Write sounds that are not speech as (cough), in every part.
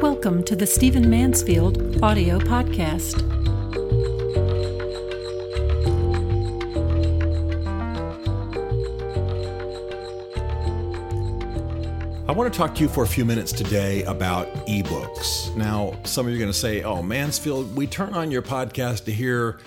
Welcome to the Stephen Mansfield audio podcast. I want to talk to you for a few minutes today about ebooks. Now, some of you are going to say, Oh, Mansfield, we turn on your podcast to hear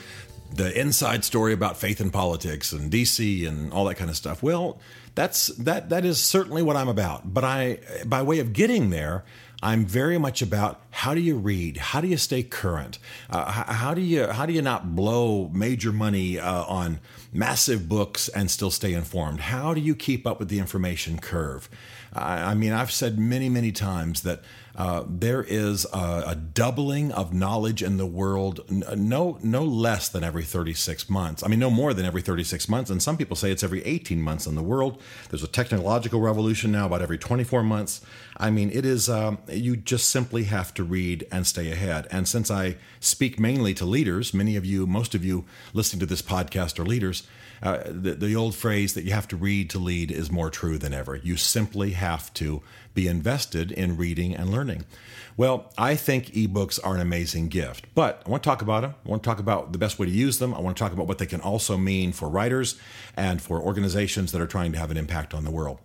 the inside story about faith and politics and DC and all that kind of stuff. Well, that's that that is certainly what I'm about. But I by way of getting there, I'm very much about how do you read, how do you stay current, uh, how do you how do you not blow major money uh, on massive books and still stay informed? How do you keep up with the information curve? I, I mean, I've said many many times that uh, there is a, a, doubling of knowledge in the world, no no less than every 36 months. I mean, no more than every 36 months. And some people say it's every 18 months in the world. There's a technological revolution now about every 24 months. I mean, it is um, you just simply have to read and stay ahead. And since I speak mainly to leaders, many of you, most of you listening to this podcast are leaders. Uh, the, the old phrase that you have to read to lead is more true than ever. You simply have to be invested in reading and learning. Well, I think ebooks are an amazing gift, but I want to talk about them. I want to talk about the best way to use them. I want to talk about what they can also mean for writers and for organizations that are trying to have an impact on the world.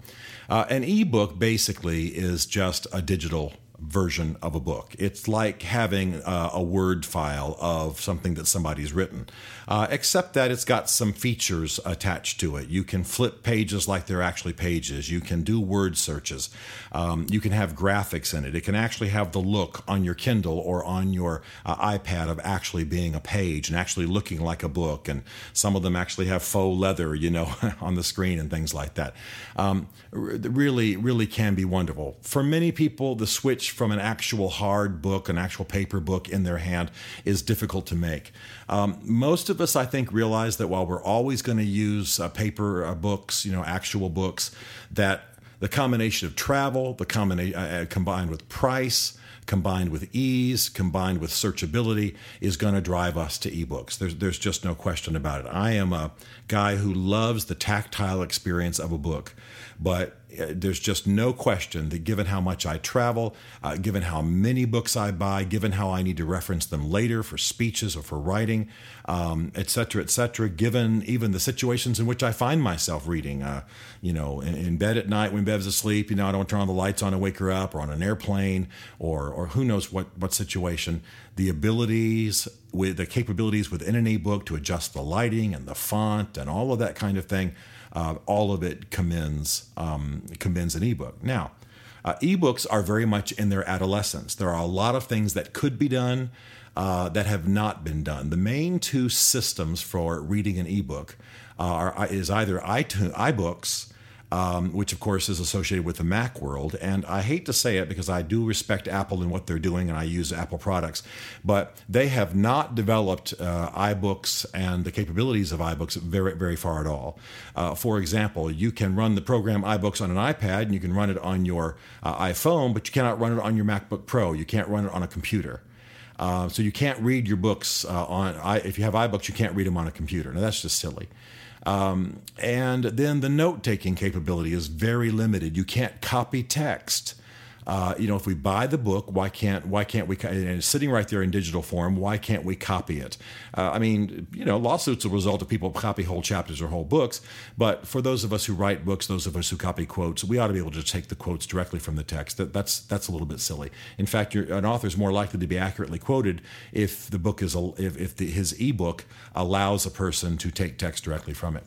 Uh, an ebook basically is just a digital version of a book. It's like having uh, a Word file of something that somebody's written, uh, except that it's got some features attached to it. You can flip pages like they're actually pages. You can do word searches. Um, you can have graphics in it. It can actually have the look on your Kindle or on your uh, iPad of actually being a page and actually looking like a book. And some of them actually have faux leather, you know, (laughs) on the screen and things like that. Um, really, really can be wonderful. For many people, the switch switch from an actual hard book, an actual paper book in their hand is difficult to make. Um, most of us, I think, realize that while we're always going to use uh, paper uh, books, you know, actual books, that the combination of travel, the combination uh, uh, combined with price, combined with ease, combined with searchability, is going to drive us to ebooks. There's, there's just no question about it. I am a guy who loves the tactile experience of a book, but there's just no question that given how much I travel, uh, given how many books I buy, given how I need to reference them later for speeches or for writing, um, et cetera, et cetera, given even the situations in which I find myself reading, uh, you know, in, in, bed at night when Bev's asleep, you know, I don't turn on the lights on to wake her up, or on an airplane, or, or who knows what, what situation, the abilities with the capabilities within an ebook to adjust the lighting and the font and all of that kind of thing uh, all of it commends um, commends an ebook. Now, uh, ebooks are very much in their adolescence. There are a lot of things that could be done uh, that have not been done. The main two systems for reading an ebook are is either iTunes, iBooks um, which of course is associated with the Mac world. And I hate to say it because I do respect Apple and what they're doing, and I use Apple products, but they have not developed uh, iBooks and the capabilities of iBooks very, very far at all. Uh, for example, you can run the program iBooks on an iPad, and you can run it on your uh, iPhone, but you cannot run it on your MacBook Pro. You can't run it on a computer. Uh, so you can't read your books uh, on. I, if you have iBooks, you can't read them on a computer. Now that's just silly. Um, and then the note taking capability is very limited. You can't copy text. Uh, you know, if we buy the book, why can't why can't we? And it's sitting right there in digital form. Why can't we copy it? Uh, I mean, you know, lawsuits a result of people copy whole chapters or whole books. But for those of us who write books, those of us who copy quotes, we ought to be able to take the quotes directly from the text. That, that's that's a little bit silly. In fact, an author is more likely to be accurately quoted if the book is a, if, if the, his ebook allows a person to take text directly from it.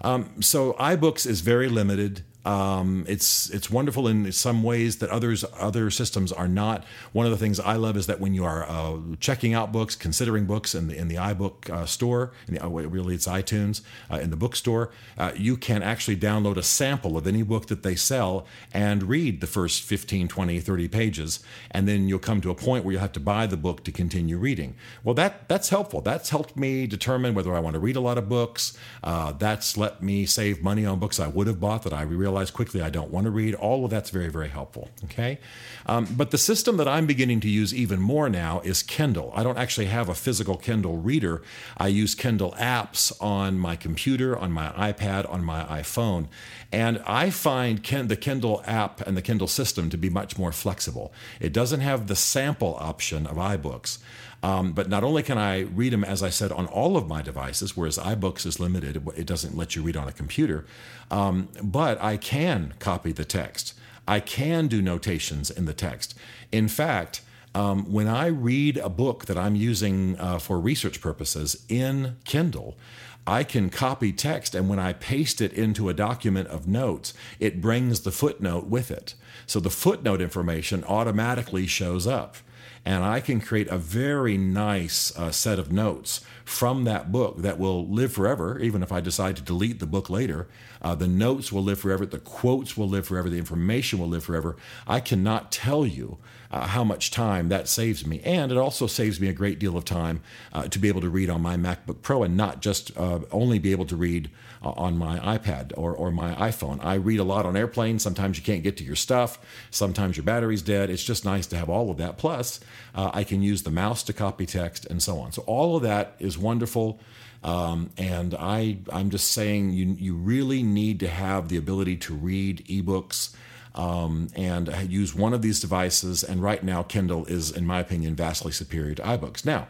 Um, so iBooks is very limited. Um, it's it's wonderful in some ways that others other systems are not. One of the things I love is that when you are uh, checking out books, considering books in the in the iBook uh, store, in the, uh, really it's iTunes uh, in the bookstore, uh, you can actually download a sample of any book that they sell and read the first 15, 20, 30 pages, and then you'll come to a point where you have to buy the book to continue reading. Well, that that's helpful. That's helped me determine whether I want to read a lot of books. Uh, that's let me save money on books I would have bought that I realized realize quickly I don't want to read. All of that's very, very helpful. Okay. Um, but the system that I'm beginning to use even more now is Kindle. I don't actually have a physical Kindle reader. I use Kindle apps on my computer, on my iPad, on my iPhone. And I find Ken, the Kindle app and the Kindle system to be much more flexible. It doesn't have the sample option of iBooks. Um, but not only can I read them, as I said, on all of my devices, whereas iBooks is limited, it doesn't let you read on a computer, um, but I can copy the text. I can do notations in the text. In fact, um, when I read a book that I'm using uh, for research purposes in Kindle, I can copy text, and when I paste it into a document of notes, it brings the footnote with it. So the footnote information automatically shows up and I can create a very nice uh, set of notes from that book that will live forever, even if I decide to delete the book later. Uh, the notes will live forever, the quotes will live forever, the information will live forever. I cannot tell you uh, how much time that saves me. And it also saves me a great deal of time uh, to be able to read on my MacBook Pro and not just only be able to read uh, on my iPad or, or my iPhone. I read a lot on airplanes. Sometimes you can't get to your stuff, sometimes your battery's dead. It's just nice to have all of that. Plus, uh, I can use the mouse to copy text and so on. So, all of that is wonderful. Um, and I, I'm just saying you, you really need to have the ability to read ebooks um, and use one of these devices. And right now, Kindle is, in my opinion, vastly superior to iBooks. Now,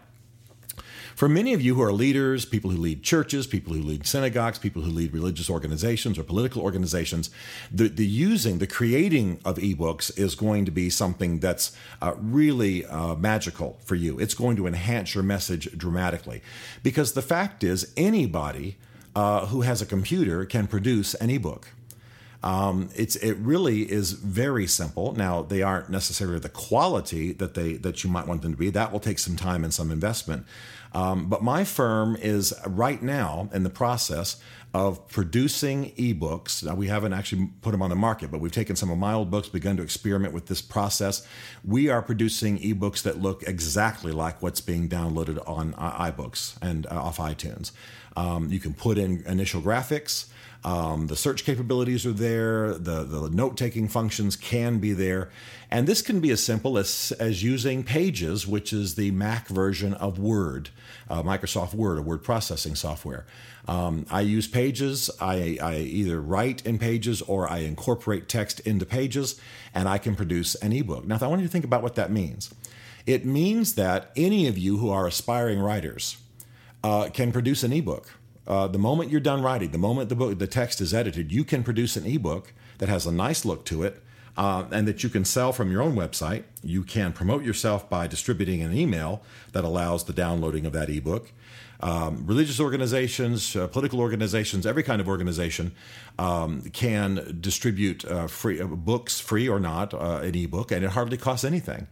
for many of you who are leaders, people who lead churches, people who lead synagogues, people who lead religious organizations or political organizations, the, the using, the creating of ebooks is going to be something that's uh, really uh, magical for you. It's going to enhance your message dramatically. Because the fact is, anybody uh, who has a computer can produce an ebook. Um, it's it really is very simple. Now they aren't necessarily the quality that they that you might want them to be. That will take some time and some investment. Um, but my firm is right now in the process of producing ebooks. Now, we haven't actually put them on the market, but we've taken some of my old books, begun to experiment with this process. We are producing ebooks that look exactly like what's being downloaded on uh, iBooks and uh, off iTunes. Um, you can put in initial graphics. Um, the search capabilities are there. The, the note taking functions can be there. And this can be as simple as, as using Pages, which is the Mac version of Word, uh, Microsoft Word, a word processing software. Um, I use Pages. I, I either write in Pages or I incorporate text into Pages, and I can produce an ebook. Now, I want you to think about what that means. It means that any of you who are aspiring writers uh, can produce an ebook uh, the moment you're done writing, the moment the book, the text is edited, you can produce an ebook that has a nice look to it, uh, and that you can sell from your own website. You can promote yourself by distributing an email that allows the downloading of that ebook. Um, religious organizations, uh, political organizations, every kind of organization um, can distribute uh, free uh, books, free or not, uh, an ebook, and it hardly costs anything.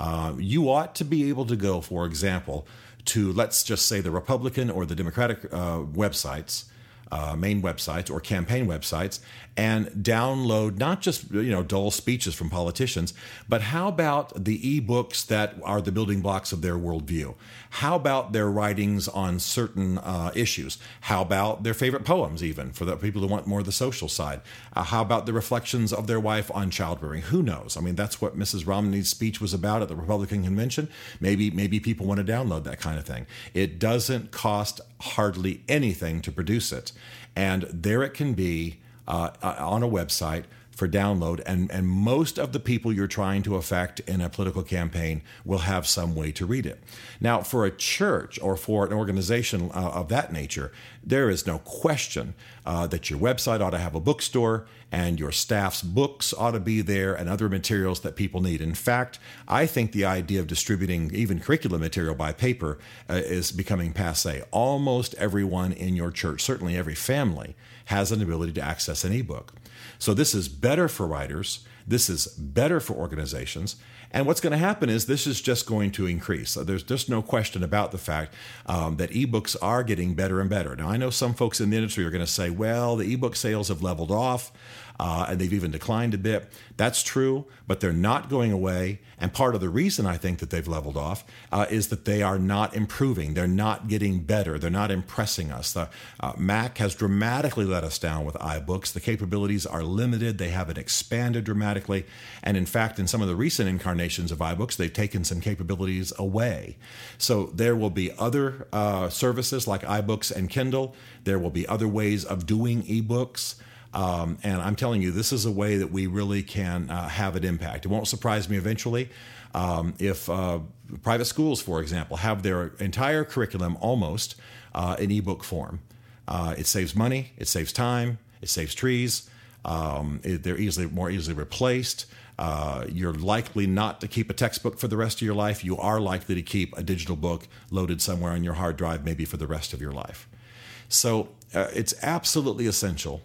Uh, you ought to be able to go, for example, to let's just say the Republican or the Democratic uh, websites, uh, main websites or campaign websites, and download not just you know dull speeches from politicians, but how about the ebooks that are the building blocks of their worldview? How about their writings on certain uh, issues? How about their favorite poems, even for the people who want more of the social side? Uh, how about the reflections of their wife on childbearing? Who knows? I mean, that's what Mrs. Romney's speech was about at the Republican convention. Maybe maybe people want to download that kind of thing. It doesn't cost hardly anything to produce it, and there it can be uh, uh on a website for download. And, and most of the people you're trying to affect in a political campaign will have some way to read it. Now, for a church or for an organization uh, of that nature, there is no question uh, that your website ought to have a bookstore and your staff's books ought to be there and other materials that people need. In fact, I think the idea of distributing even curriculum material by paper uh, is becoming passe. Almost everyone in your church, certainly every family, has an ability to access an ebook. So this is better for writers This is better for organizations. And what's going to happen is this is just going to increase. There's just no question about the fact um, that ebooks are getting better and better. Now, I know some folks in the industry are going to say, well, the ebook sales have leveled off uh, and they've even declined a bit. That's true, but they're not going away. And part of the reason I think that they've leveled off uh, is that they are not improving. They're not getting better. They're not impressing us. The uh, Mac has dramatically let us down with iBooks. The capabilities are limited. They haven't expanded dramatically. And in fact, in some of the recent incarnations of iBooks, they've taken some capabilities away. So there will be other uh, services like iBooks and Kindle. There will be other ways of doing ebooks. Um, and I'm telling you, this is a way that we really can uh, have an impact. It won't surprise me eventually um, if uh, private schools, for example, have their entire curriculum almost uh, in ebook form. Uh, it saves money, it saves time, it saves trees. Um, it, they're easily more easily replaced. Uh, you're likely not to keep a textbook for the rest of your life. You are likely to keep a digital book loaded somewhere on your hard drive, maybe for the rest of your life. So uh, it's absolutely essential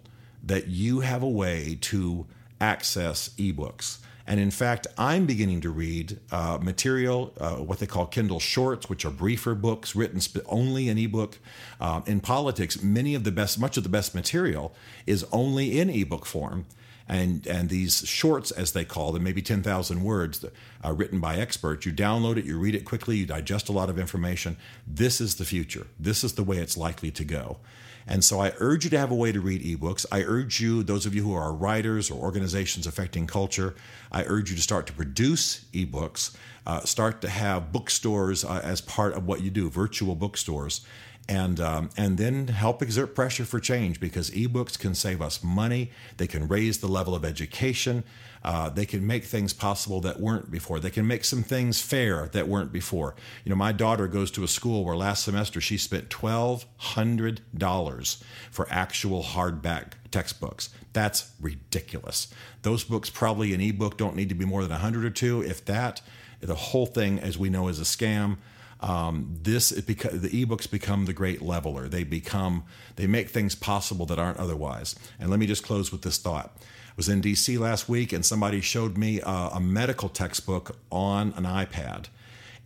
that you have a way to access ebooks. And in fact, I'm beginning to read uh, material, uh, what they call Kindle Shorts, which are briefer books written sp- only in ebook. Um, in politics, many of the best, much of the best material is only in ebook form. And, and these shorts, as they call them, maybe 10,000 words, uh, written by experts. You download it, you read it quickly, you digest a lot of information. This is the future. This is the way it's likely to go. And so I urge you to have a way to read ebooks. I urge you, those of you who are writers or organizations affecting culture, I urge you to start to produce ebooks, uh, start to have bookstores uh, as part of what you do, virtual bookstores. And, um, and then help exert pressure for change because ebooks can save us money. They can raise the level of education. Uh, they can make things possible that weren't before. They can make some things fair that weren't before. You know, my daughter goes to a school where last semester she spent $1,200 for actual hardback textbooks. That's ridiculous. Those books, probably an ebook, don't need to be more than 100 or two, if that. The whole thing, as we know, is a scam. Um, this beca- the ebooks become the great leveler. They become they make things possible that aren't otherwise. And let me just close with this thought I was in DC last week and somebody showed me a, a medical textbook on an iPad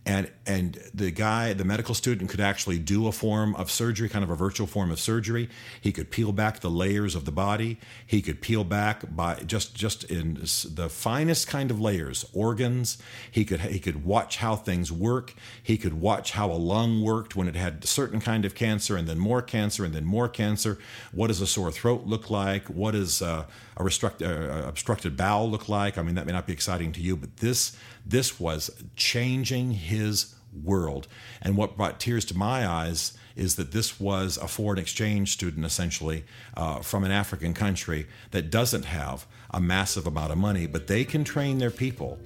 and and the guy the medical student could actually do a form of surgery kind of a virtual form of surgery. He could peel back the layers of the body. He could peel back by just just in the finest kind of layers organs. He could he could watch how things work. He could watch how a lung worked when it had a certain kind of cancer and then more cancer and then more cancer. What does a sore throat look like? What does uh, a uh, obstructed bowel look like? I mean that may not be exciting to you but this this was changing his world. And what brought tears to my eyes is that this was a foreign exchange student, essentially, uh, from an African country that doesn't have a massive amount of money, but they can train their people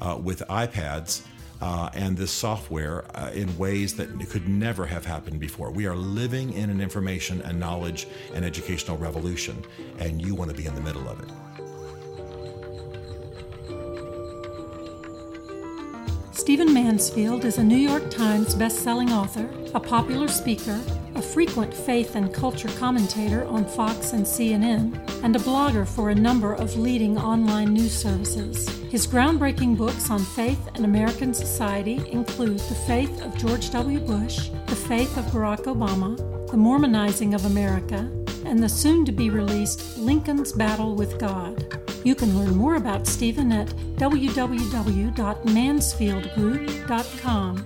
uh, with iPads. Uh, and this software uh, in ways that could never have happened before. We are living in an information and knowledge and educational revolution, and you want to be in the middle of it. Stephen Mansfield is a New York Times bestselling author, a popular speaker, a frequent faith and culture commentator on Fox and CNN, and a blogger for a number of leading online news services. His groundbreaking books on faith and American society include The Faith of George W. Bush, The Faith of Barack Obama, The Mormonizing of America, and the soon to be released Lincoln's Battle with God. You can learn more about Stephen at www.mansfieldgroup.com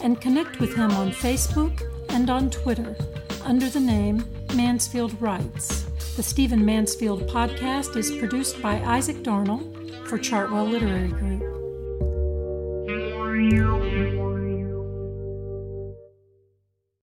and connect with him on Facebook and on Twitter under the name Mansfield Writes. The Stephen Mansfield podcast is produced by Isaac Darnell for Chartwell Literary Group.